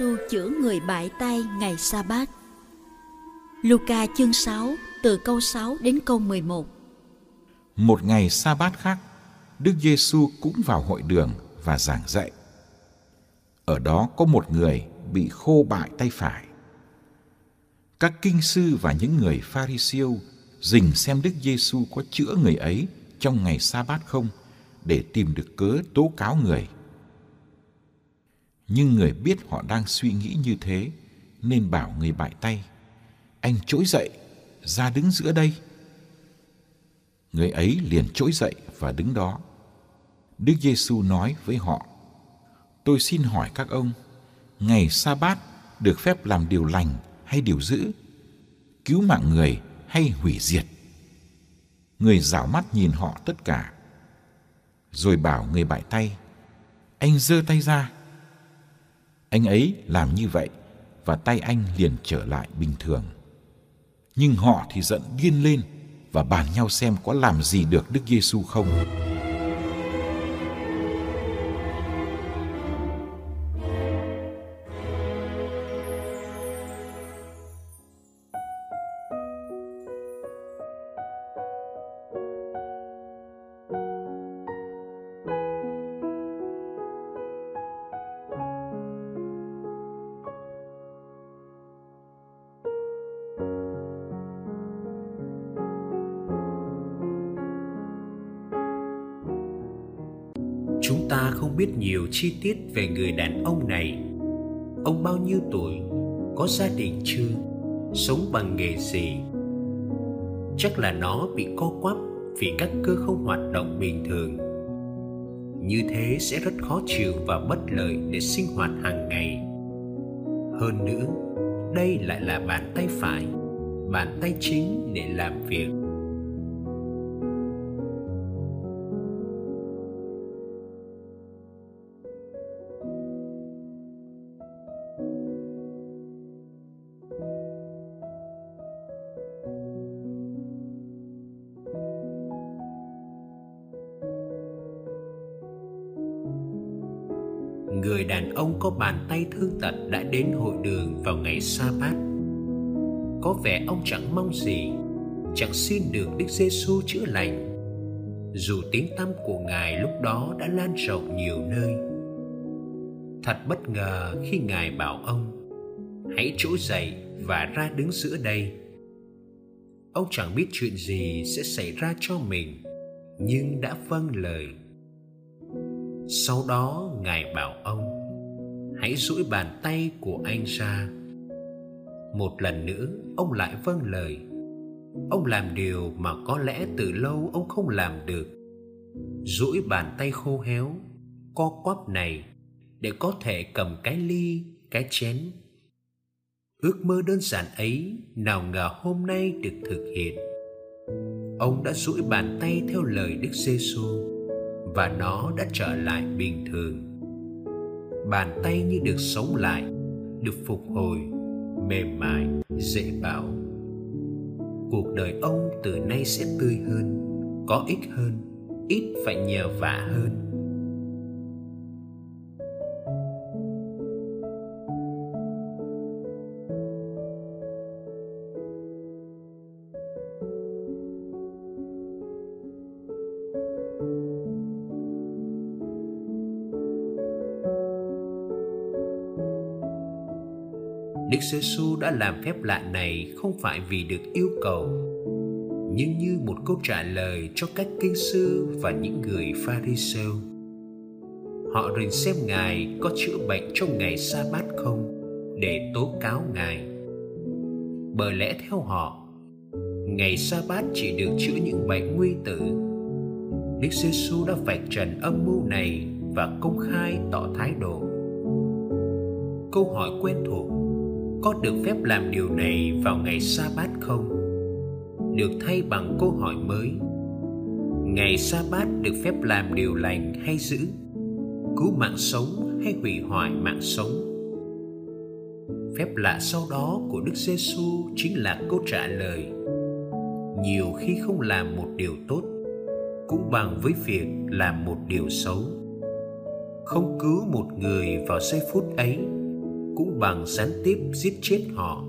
Giêsu chữa người bại tay ngày sa bát. Luca chương 6 từ câu 6 đến câu 11. Một ngày sa bát khác, Đức Giêsu cũng vào hội đường và giảng dạy. Ở đó có một người bị khô bại tay phải. Các kinh sư và những người pha ri siêu dình xem Đức Giêsu có chữa người ấy trong ngày sa bát không để tìm được cớ tố cáo người nhưng người biết họ đang suy nghĩ như thế, nên bảo người bại tay, anh trỗi dậy, ra đứng giữa đây. Người ấy liền trỗi dậy và đứng đó. Đức giêsu nói với họ, tôi xin hỏi các ông, ngày sa bát được phép làm điều lành hay điều dữ? Cứu mạng người hay hủy diệt? Người rảo mắt nhìn họ tất cả, rồi bảo người bại tay, anh giơ tay ra anh ấy làm như vậy và tay anh liền trở lại bình thường. Nhưng họ thì giận điên lên và bàn nhau xem có làm gì được Đức Giêsu không. Ta không biết nhiều chi tiết về người đàn ông này. Ông bao nhiêu tuổi? Có gia đình chưa? Sống bằng nghề gì? Chắc là nó bị co quắp vì các cơ không hoạt động bình thường. Như thế sẽ rất khó chịu và bất lợi để sinh hoạt hàng ngày. Hơn nữa, đây lại là bàn tay phải, bàn tay chính để làm việc. Người đàn ông có bàn tay thương tật đã đến hội đường vào ngày sa bát có vẻ ông chẳng mong gì, chẳng xin được đức giêsu chữa lành. Dù tiếng tăm của ngài lúc đó đã lan rộng nhiều nơi. Thật bất ngờ khi ngài bảo ông, hãy trỗi dậy và ra đứng giữa đây. Ông chẳng biết chuyện gì sẽ xảy ra cho mình, nhưng đã vâng lời sau đó ngài bảo ông, hãy duỗi bàn tay của anh ra. Một lần nữa, ông lại vâng lời. Ông làm điều mà có lẽ từ lâu ông không làm được. Duỗi bàn tay khô héo, co quắp này để có thể cầm cái ly, cái chén. Ước mơ đơn giản ấy nào ngờ hôm nay được thực hiện. Ông đã duỗi bàn tay theo lời đức giêsu và nó đã trở lại bình thường. Bàn tay như được sống lại, được phục hồi, mềm mại, dễ bảo. Cuộc đời ông từ nay sẽ tươi hơn, có ích hơn, ít phải nhờ vả hơn. Đức Giêsu đã làm phép lạ này không phải vì được yêu cầu, nhưng như một câu trả lời cho các kinh sư và những người Pharisêu. Họ rình xem Ngài có chữa bệnh trong ngày sa bát không để tố cáo Ngài. Bởi lẽ theo họ, ngày sa bát chỉ được chữa những bệnh nguy tử. Đức Giêsu đã vạch trần âm mưu này và công khai tỏ thái độ. Câu hỏi quen thuộc có được phép làm điều này vào ngày sa bát không? Được thay bằng câu hỏi mới, ngày sa bát được phép làm điều lành hay giữ cứu mạng sống hay hủy hoại mạng sống? Phép lạ sau đó của đức giê xu chính là câu trả lời, nhiều khi không làm một điều tốt cũng bằng với việc làm một điều xấu. Không cứu một người vào giây phút ấy cũng bằng gián tiếp giết chết họ.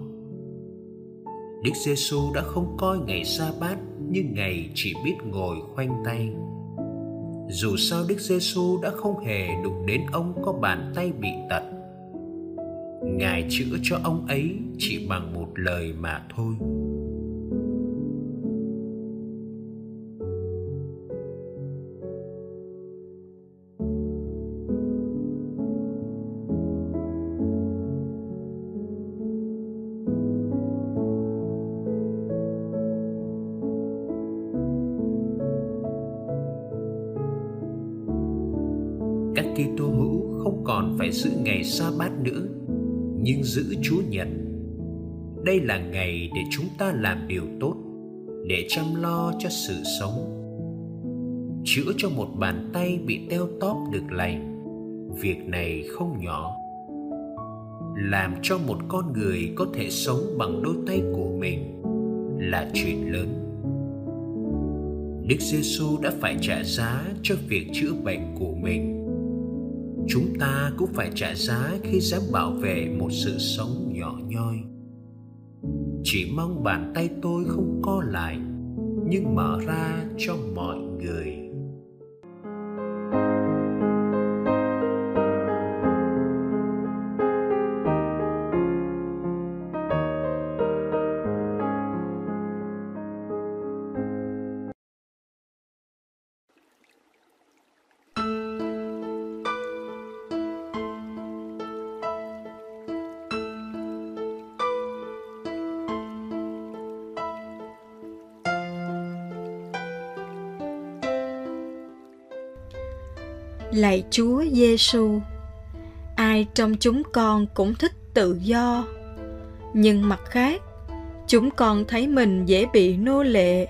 Đức Giêsu đã không coi ngày sa bát như ngày chỉ biết ngồi khoanh tay. Dù sao Đức Giêsu đã không hề đụng đến ông có bàn tay bị tật. Ngài chữa cho ông ấy chỉ bằng một lời mà thôi. Phải giữ ngày sa bát nữa, nhưng giữ Chúa Nhật. Đây là ngày để chúng ta làm điều tốt, để chăm lo cho sự sống. Chữa cho một bàn tay bị teo tóp được lành, việc này không nhỏ. Làm cho một con người có thể sống bằng đôi tay của mình là chuyện lớn. Đức Giêsu đã phải trả giá cho việc chữa bệnh của mình chúng ta cũng phải trả giá khi dám bảo vệ một sự sống nhỏ nhoi. Chỉ mong bàn tay tôi không co lại, nhưng mở ra cho mọi người. Lạy Chúa Giêsu, ai trong chúng con cũng thích tự do, nhưng mặt khác, chúng con thấy mình dễ bị nô lệ,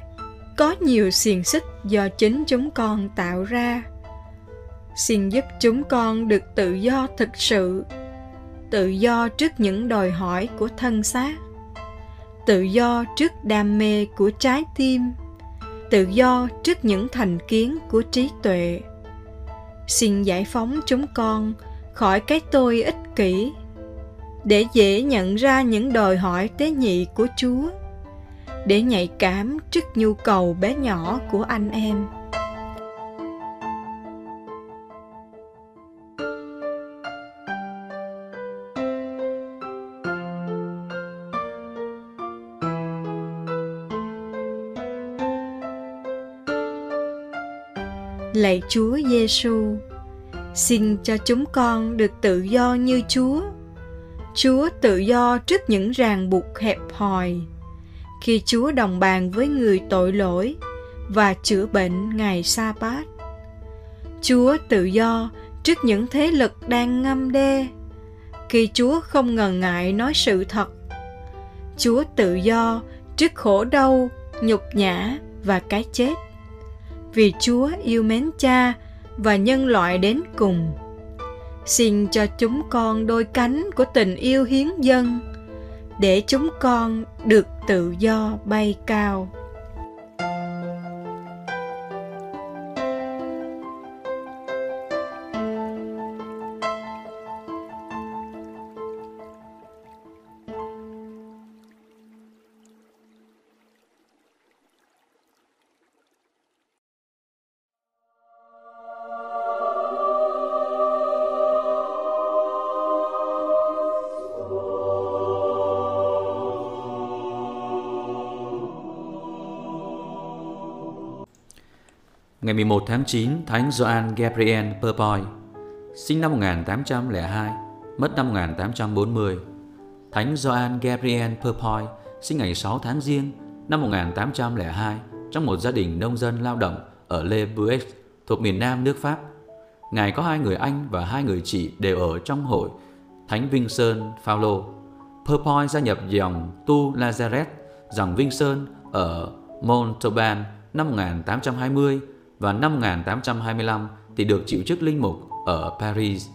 có nhiều xiềng xích do chính chúng con tạo ra. Xin giúp chúng con được tự do thực sự, tự do trước những đòi hỏi của thân xác, tự do trước đam mê của trái tim, tự do trước những thành kiến của trí tuệ xin giải phóng chúng con khỏi cái tôi ích kỷ, để dễ nhận ra những đòi hỏi tế nhị của chúa, để nhạy cảm trước nhu cầu bé nhỏ của anh em. Chúa Giêsu, xin cho chúng con được tự do như Chúa. Chúa tự do trước những ràng buộc hẹp hòi. Khi Chúa đồng bàn với người tội lỗi và chữa bệnh ngày sa bát. Chúa tự do trước những thế lực đang ngâm đe. Khi Chúa không ngần ngại nói sự thật. Chúa tự do trước khổ đau, nhục nhã và cái chết vì Chúa yêu mến Cha và nhân loại đến cùng. Xin cho chúng con đôi cánh của tình yêu hiến dân để chúng con được tự do bay cao. Ngày 11 tháng 9, Thánh Gioan Gabriel Purpoy, sinh năm 1802, mất năm 1840. Thánh Gioan Gabriel Purpoy sinh ngày 6 tháng Giêng năm 1802 trong một gia đình nông dân lao động ở Le Bouet thuộc miền Nam nước Pháp. Ngài có hai người anh và hai người chị đều ở trong hội Thánh Vinh Sơn Phaolô. Purpoy gia nhập dòng Tu Lazareth, dòng Vinh Sơn ở Montauban năm 1820 và năm 1825 thì được chịu chức linh mục ở Paris.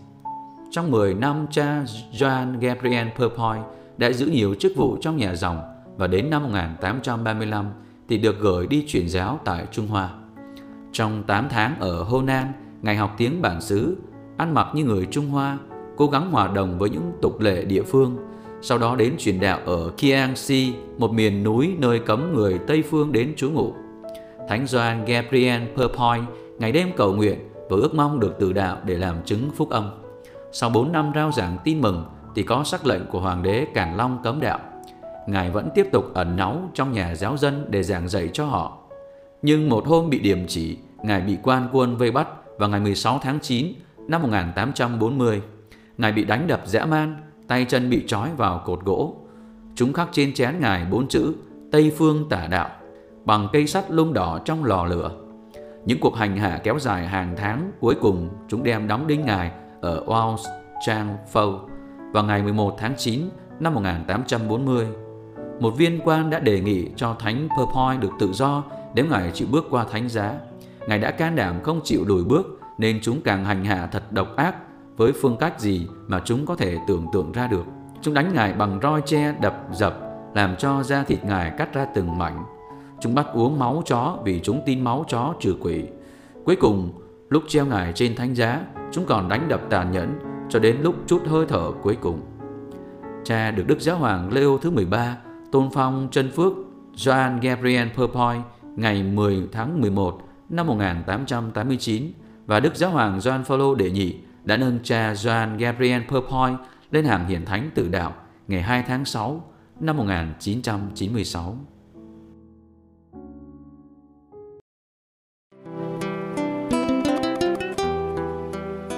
Trong 10 năm, cha Jean Gabriel Purpoy đã giữ nhiều chức vụ trong nhà dòng và đến năm 1835 thì được gửi đi truyền giáo tại Trung Hoa. Trong 8 tháng ở Honan, Ngài học tiếng bản xứ, ăn mặc như người Trung Hoa, cố gắng hòa đồng với những tục lệ địa phương, sau đó đến truyền đạo ở Kiangsi, một miền núi nơi cấm người Tây phương đến trú ngụ. Thánh Gioan Gabriel Purpoint ngày đêm cầu nguyện và ước mong được từ đạo để làm chứng phúc âm. Sau 4 năm rao giảng tin mừng thì có sắc lệnh của Hoàng đế Càn Long cấm đạo. Ngài vẫn tiếp tục ẩn náu trong nhà giáo dân để giảng dạy cho họ. Nhưng một hôm bị điểm chỉ, Ngài bị quan quân vây bắt vào ngày 16 tháng 9 năm 1840. Ngài bị đánh đập dã man, tay chân bị trói vào cột gỗ. Chúng khắc trên chén Ngài bốn chữ Tây Phương Tả Đạo bằng cây sắt lung đỏ trong lò lửa. Những cuộc hành hạ kéo dài hàng tháng, cuối cùng chúng đem đóng đinh Ngài ở Walls Chang Phâu vào ngày 11 tháng 9 năm 1840. Một viên quan đã đề nghị cho Thánh Purpoint được tự do nếu Ngài chịu bước qua thánh giá. Ngài đã can đảm không chịu lùi bước nên chúng càng hành hạ thật độc ác với phương cách gì mà chúng có thể tưởng tượng ra được. Chúng đánh Ngài bằng roi tre đập dập, làm cho da thịt Ngài cắt ra từng mảnh. Chúng bắt uống máu chó vì chúng tin máu chó trừ quỷ. Cuối cùng, lúc treo Ngài trên thánh giá, chúng còn đánh đập tàn nhẫn cho đến lúc chút hơi thở cuối cùng. Cha được Đức Giáo Hoàng Leo thứ 13 tôn phong chân phước Joan Gabriel Purpoy ngày 10 tháng 11 năm 1889 và Đức Giáo Hoàng Joan Paulo đệ nhị đã nâng cha Joan Gabriel Purpoy lên hàng hiển thánh tử đạo ngày 2 tháng 6 năm 1996.